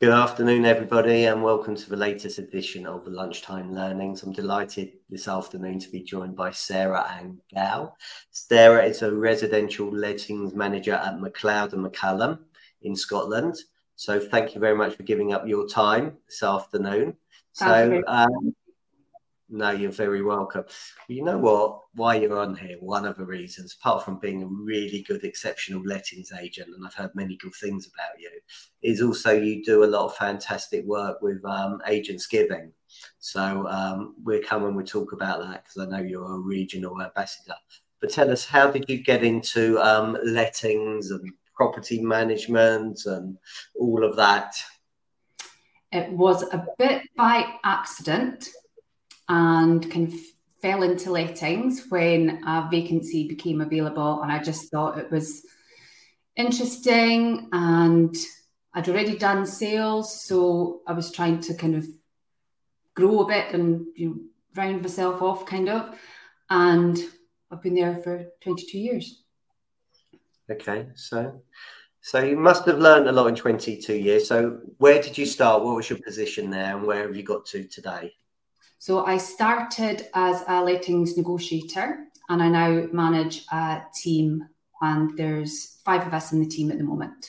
Good afternoon, everybody, and welcome to the latest edition of the Lunchtime Learnings. I'm delighted this afternoon to be joined by Sarah Ann Gow. Sarah is a residential lettings manager at MacLeod and MacCallum in Scotland. So thank you very much for giving up your time this afternoon. Thank so um, no, you're very welcome. You know what? Why you're on here, one of the reasons, apart from being a really good, exceptional lettings agent, and I've heard many good things about you, is also you do a lot of fantastic work with um, Agents Giving. So um, we're coming, we talk about that because I know you're a regional ambassador. But tell us, how did you get into um, lettings and property management and all of that? It was a bit by accident and kind of fell into lettings when a vacancy became available. And I just thought it was interesting and I'd already done sales. So I was trying to kind of grow a bit and you know, round myself off kind of. And I've been there for 22 years. Okay, so so you must have learned a lot in 22 years. So where did you start? What was your position there, and where have you got to today? So I started as a lettings negotiator and I now manage a team and there's five of us in the team at the moment.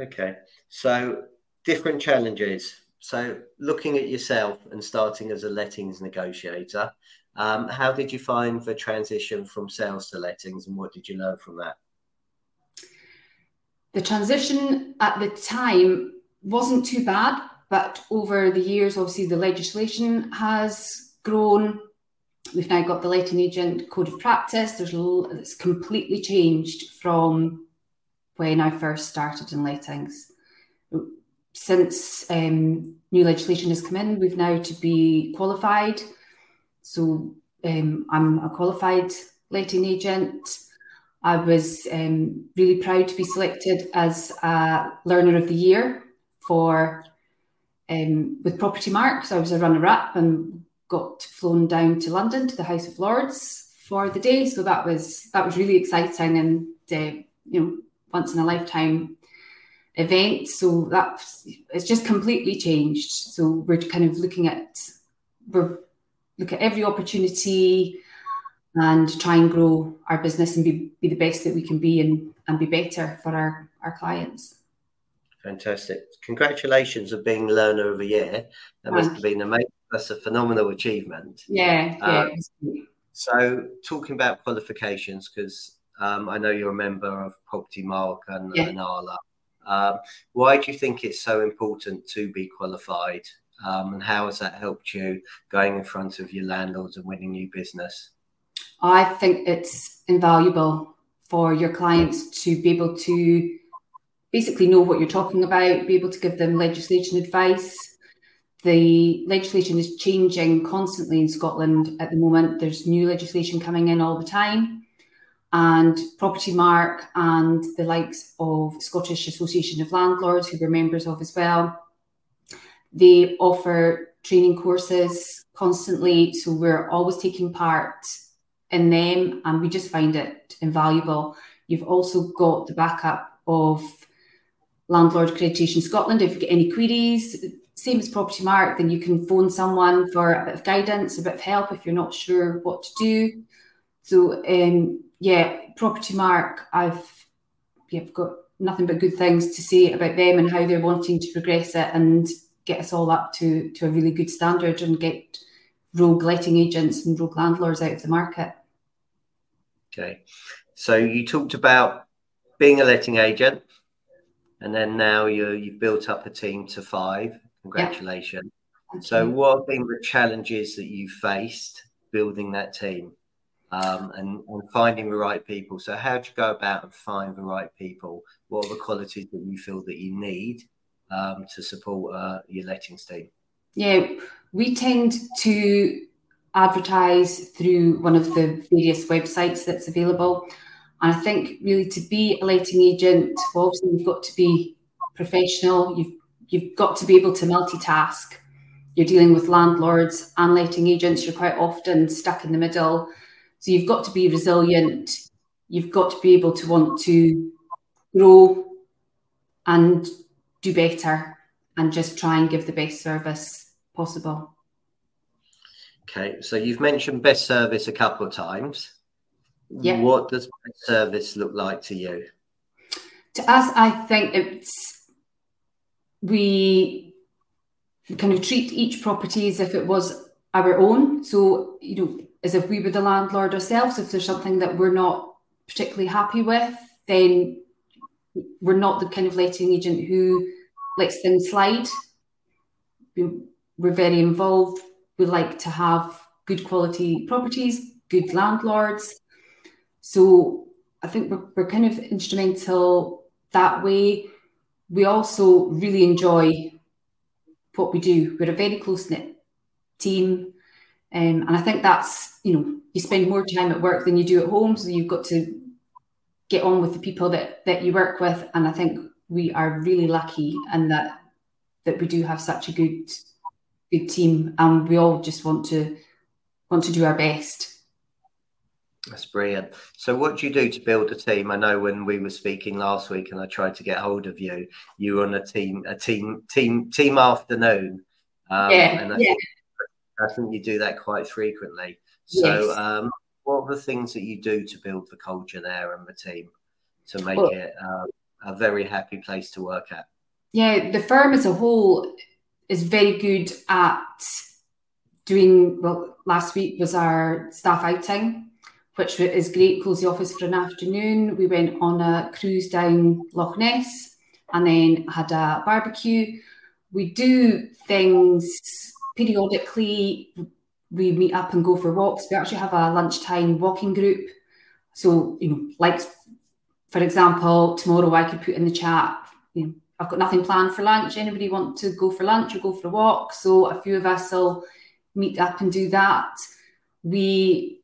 Okay. So different challenges. So looking at yourself and starting as a lettings negotiator, um, how did you find the transition from sales to lettings and what did you learn from that? The transition at the time wasn't too bad but over the years, obviously, the legislation has grown. We've now got the letting agent code of practice. There's it's completely changed from when I first started in lettings. Since um, new legislation has come in, we've now to be qualified. So um, I'm a qualified letting agent. I was um, really proud to be selected as a Learner of the Year for um, with Propertymark. I was a runner up and got flown down to London to the House of Lords for the day. So that was that was really exciting and uh, you know once in a lifetime event. So that's it's just completely changed. So we're kind of looking at we're look at every opportunity and try and grow our business and be, be the best that we can be and, and be better for our, our clients. Fantastic. Congratulations of being Learner of the Year. That must have been amazing. That's a phenomenal achievement. Yeah. Um, yeah. So, talking about qualifications, because um, I know you're a member of Propertymark and, yeah. and ARLA. Um, why do you think it's so important to be qualified? Um, and how has that helped you going in front of your landlords and winning new business? I think it's invaluable for your clients to be able to basically know what you're talking about, be able to give them legislation advice. The legislation is changing constantly in Scotland at the moment. There's new legislation coming in all the time. And Propertymark and the likes of Scottish Association of Landlords, who we're members of as well, they offer training courses constantly. So we're always taking part in them and we just find it invaluable. You've also got the backup of Landlord Accreditation Scotland. If you get any queries, same as Propertymark, then you can phone someone for a bit of guidance, a bit of help if you're not sure what to do. So um, yeah, Propertymark, I've yeah, I've got nothing but good things to say about them and how they're wanting to progress it and get us all up to to a really good standard and get rogue letting agents and rogue landlords out of the market. Okay, so you talked about being a letting agent and then now you you've built up a team to five. Congratulations. Yeah. So, what have been the challenges that you faced building that team um, and, and, finding the right people? So, how do you go about and find the right people? What are the qualities that you feel that you need um, to support uh, your lettings team? Yeah, we tend to advertise through one of the various websites that's available. And I think really to be a letting agent, obviously you've got to be professional. You've you've got to be able to multitask. You're dealing with landlords and letting agents. You're quite often stuck in the middle. So you've got to be resilient. You've got to be able to want to grow and do better and just try and give the best service possible. Okay, so you've mentioned best service a couple of times. Yeah. What does my service look like to you? To us, I think it's we kind of treat each property as if it was our own. So, you know, as if we were the landlord ourselves. If there's something that we're not particularly happy with, then we're not the kind of letting agent who lets things slide. We're very involved. We like to have good quality properties, good landlords. So I think we're, we're kind of instrumental that way. We also really enjoy what we do. We're a very close knit team. Um, and I think that's, you know, you spend more time at work than you do at home. So you've got to get on with the people that, that you work with. And I think we are really lucky and that that we do have such a good good team and we all just want to want to do our best. That's brilliant. So, what do you do to build a team? I know when we were speaking last week, and I tried to get hold of you, you were on a team, a team, team, team afternoon. Um, yeah, and I, yeah. Think, I think you do that quite frequently. So, yes. um, what are the things that you do to build the culture there and the team to make well, it uh, a very happy place to work at? Yeah, the firm as a whole is very good at doing. Well, last week was our staff outing which is great. Closed the office for an afternoon. We went on a cruise down Loch Ness and then had a barbecue. We do things periodically. We meet up and go for walks. We actually have a lunchtime walking group. So, you know, like for example, tomorrow I could put in the chat, you know, I've got nothing planned for lunch. Anybody want to go for lunch or go for a walk? So a few of us will meet up and do that. We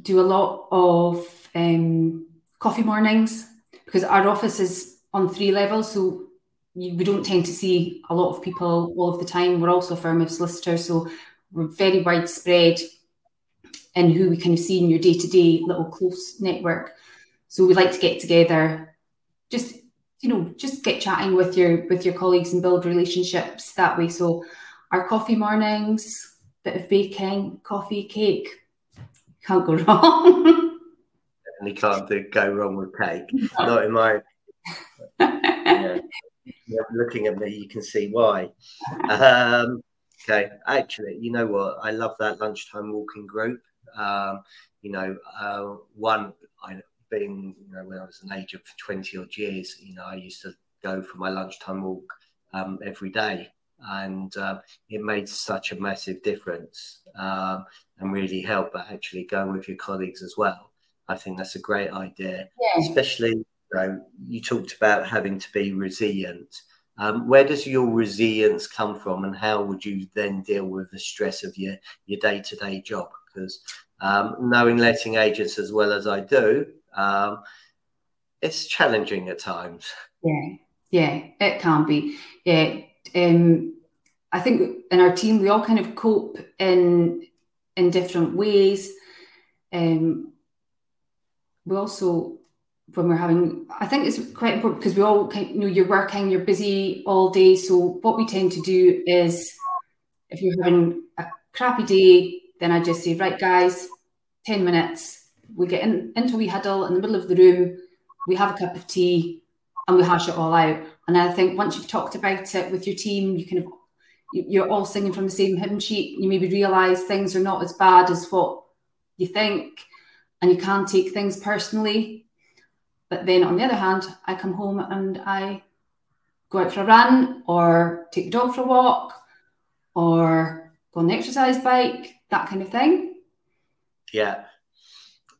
do a lot of um, coffee mornings because our office is on three levels. So we don't tend to see a lot of people all of the time. We're also a firm of solicitors, so we're very widespread in who we kind of see in your day to day little close network. So we like to get together, just you know, just get chatting with your with your colleagues and build relationships that way. So our coffee mornings, bit of baking, coffee, cake, can't go wrong. and Definitely can't do, go wrong with cake. No. Not in my. yeah. Looking at me, you can see why. Um, okay, actually, you know what? I love that lunchtime walking group. Um, you know, uh, one, I, being you know when I was an age of twenty odd years, you know, I used to go for my lunchtime walk um, every day, and uh, it made such a massive difference um, and really helped. But actually, going with your colleagues as well. I think that's a great idea, yeah. especially you, know, you talked about having to be resilient. Um, where does your resilience come from, and how would you then deal with the stress of your your day to day job? Because um, knowing letting agents as well as I do, um, it's challenging at times. Yeah, yeah, it can be. Yeah, um, I think in our team we all kind of cope in in different ways. Um, we also when we're having, I think it's quite important because we all, you know, you're working, you're busy all day. So what we tend to do is, if you're having a crappy day, then I just say, right, guys, ten minutes. We get in, into a wee huddle in the middle of the room. We have a cup of tea, and we hash it all out. And I think once you've talked about it with your team, you kind of you're all singing from the same hymn sheet. You maybe realise things are not as bad as what you think, and you can take things personally. But then on the other hand, I come home and I go out for a run, or take the dog for a walk, or go on the exercise bike, that kind of thing. Yeah,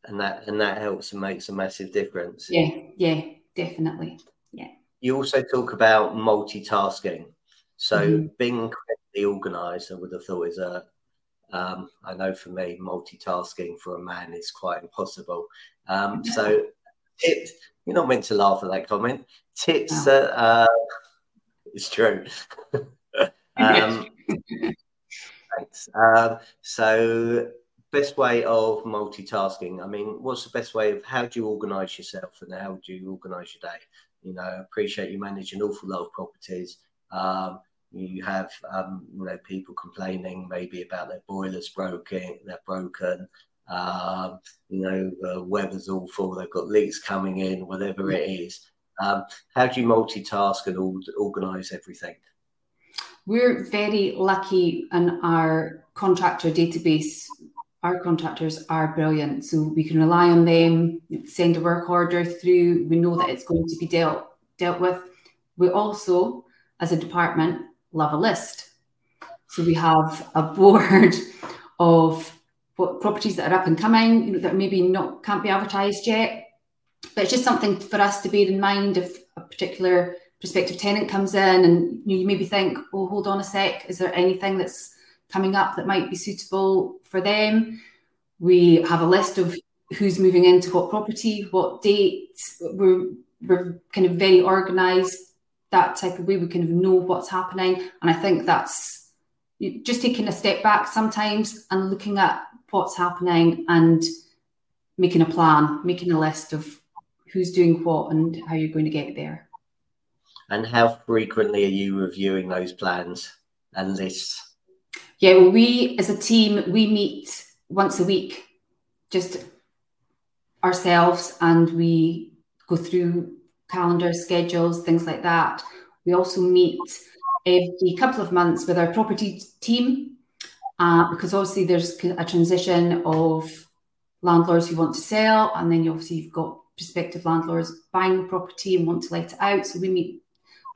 and that and that helps and makes a massive difference. Yeah, yeah, definitely. Yeah. You also talk about multitasking. So mm-hmm. being incredibly organised, I would have thought is a. Um, I know for me, multitasking for a man is quite impossible. Um, so, tips. You're not meant to laugh at that comment. Tips. No. Uh, it's true. um, thanks. Um, so, best way of multitasking. I mean, what's the best way of how do you organise yourself and how do you organise your day? You know, appreciate you manage an awful lot of properties. Um, you have um, you know people complaining maybe about their boilers broken, they're broken. Um, you know, the weather's awful. They've got leaks coming in, whatever it is. Um, how do you multitask and organise everything? We're very lucky in our contractor database. Our contractors are brilliant, so we can rely on them. Send a work order through. We know that it's going to be dealt dealt with. We also, as a department, love a list. So we have a board of what properties that are up and coming, you know, that maybe not can't be advertised yet. But it's just something for us to bear in mind if a particular prospective tenant comes in and you, know, you maybe think, oh, hold on a sec, is there anything that's coming up that might be suitable for them? We have a list of who's moving into what property, what dates. We're, we're kind of very organised that type of way. We kind of know what's happening. And I think that's just taking a step back sometimes and looking at what's happening and making a plan, making a list of who's doing what and how you're going to get there. And how frequently are you reviewing those plans and lists? Yeah, well, we as a team, we meet once a week, just ourselves, and we go through calendar schedules, things like that. We also meet every couple of months with our property team uh, because obviously there's a transition of landlords who want to sell, and then you obviously you've got prospective landlords buying the property and want to let it out. So we meet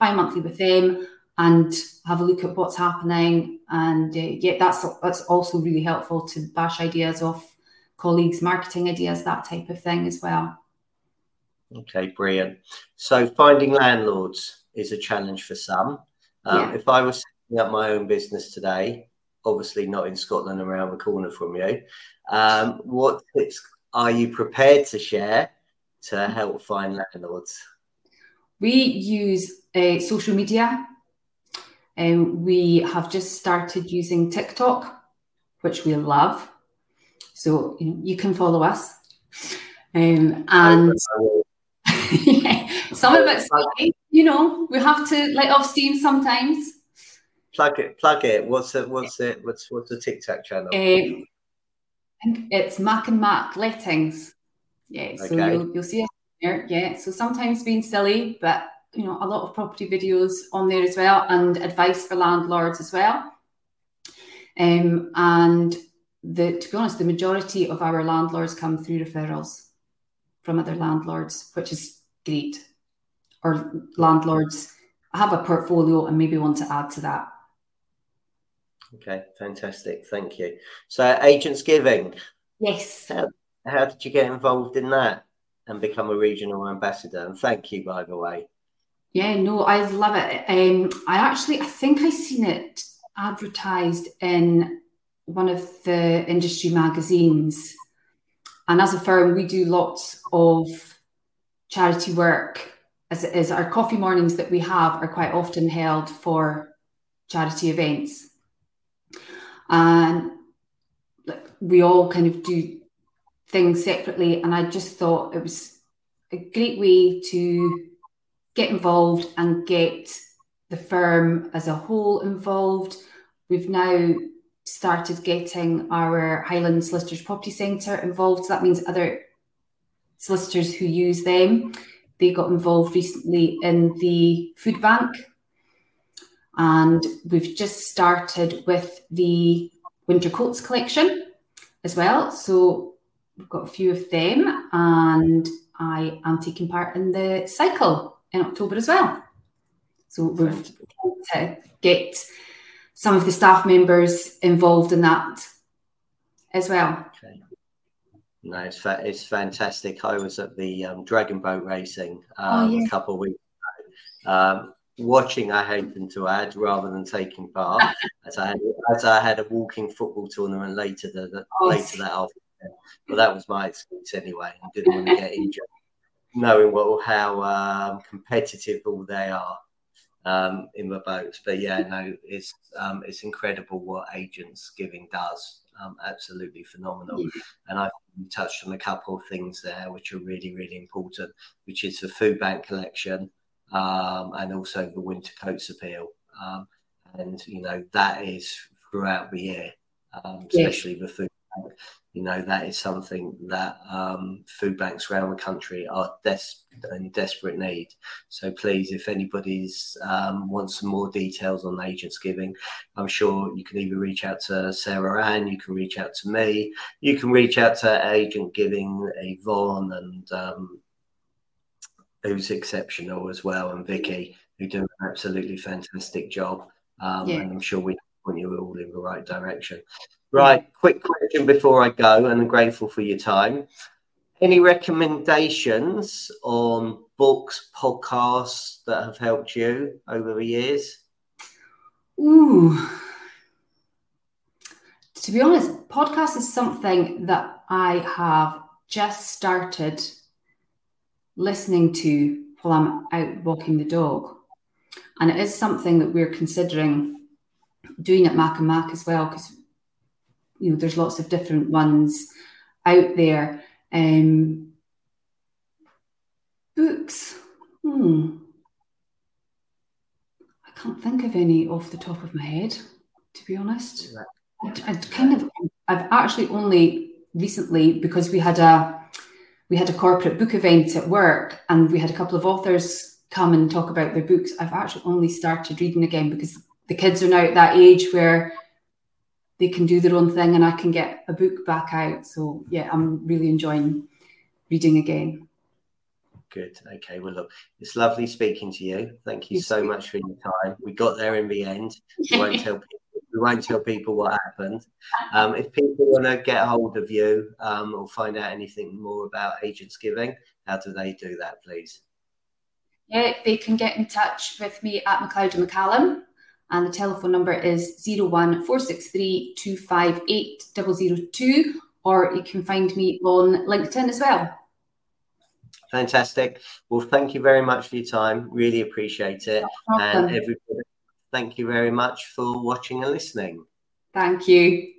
bi-monthly with them and have a look at what's happening. And uh, yeah, that's that's also really helpful to bash ideas off colleagues, marketing ideas, that type of thing as well. Okay, brilliant. So finding landlords is a challenge for some. Um, yeah. If I was setting up my own business today, obviously not in Scotland around the corner from you, um, what tips are you prepared to share to help find landlords? We use uh, social media. Um, we have just started using TikTok, which we love. So you, can follow us. Um, and yeah, some of it's like, you know, we have to let off steam sometimes. Plug it, plug it. What's it? What's it? What's what's the TikTok channel? Um, I think it's Mac and Mac Lettings. Yeah, so okay. you'll, you'll see us there. Yeah, so sometimes being silly, but you know, a lot of property videos on there as well, and advice for landlords as well. Um, and the to be honest, the majority of our landlords come through referrals from other landlords, which is great. Or landlords have a portfolio and maybe want to add to that. Okay, fantastic. Thank you. So, Agents Giving. Yes. How, how did you get involved in that and become a regional ambassador? And thank you, by the way. Yeah, no, I love it. Um, I actually, I think I seen it advertised in one of the industry magazines and as a firm, we do lots of charity work. As it is, our coffee mornings that we have are quite often held for charity events. And we all kind of do things separately. And I just thought it was a great way to get involved and get the firm as a whole involved. We've now started getting our Highland Solicitors Property Centre involved. So that means other solicitors who use them. They got involved recently in the food bank. And we've just started with the winter coats collection as well. So we've got a few of them, and I am taking part in the cycle in October as well. So we're to get some of the staff members involved in that as well. Okay. No, it's, fa- it's fantastic. I was at the um, Dragon Boat racing um, oh, yeah. a couple of weeks ago. Um, watching, I hasten to add, rather than taking part, as I had, as I had a walking football tournament later the, the oh, later that afternoon. But that was my excuse anyway. I didn't want to get injured, knowing what how um, competitive all they are um, in the boats. But yeah, no, it's um, it's incredible what agents giving does. Um, absolutely phenomenal. Yeah. And I've touched on a couple of things there which are really really important, which is the food bank collection um, and also the winter coats appeal. Um, and you know that is throughout the year, um, especially the food bank. You know that is something that um, food banks around the country are des- in desperate need. So please, if anybody's um, wants some more details on agents giving, I'm sure you can either reach out to Sarah-Anne, you can reach out to me, you can reach out to Agent Giving Yvonne and um, who's exceptional as well, and Vicky, who do an absolutely fantastic job. Um, yeah. And I'm sure we point you all in the right direction. Right, quick question before I go, and I'm grateful for your time. Any recommendations on books, podcasts that have helped you over the years? Ooh. To be honest, podcast is something that I have just started listening to while I'm out walking the dog. And it is something that we're considering doing at Mac and Mac as well, because you know there's lots of different ones out there. Um, books, hmm. I can't think of any off the top of my head, to be honest. I, I kind of, I've actually only recently because we had a we had a corporate book event at work and we had a couple of authors come and talk about their books. I've actually only started reading again because the kids are now at that age where they can do their own thing and I can get a book back out. So yeah, I'm really enjoying reading again. Good. Okay. Well, look, it's lovely speaking to you. Thank you so much for your time. We got there in the end. We won't tell people we won't tell people what happened. Um, if people want to get hold of you um, or find out anything more about Agents Giving, how do they do that, please? Yeah, they can get in touch with me at MacLeod and MacCallum, and the telephone number is 01463 258 002, or you can find me on LinkedIn as well. Fantastic. Well, thank you very much for your time. Really appreciate it. And everybody, thank you very much for watching and listening. Thank you.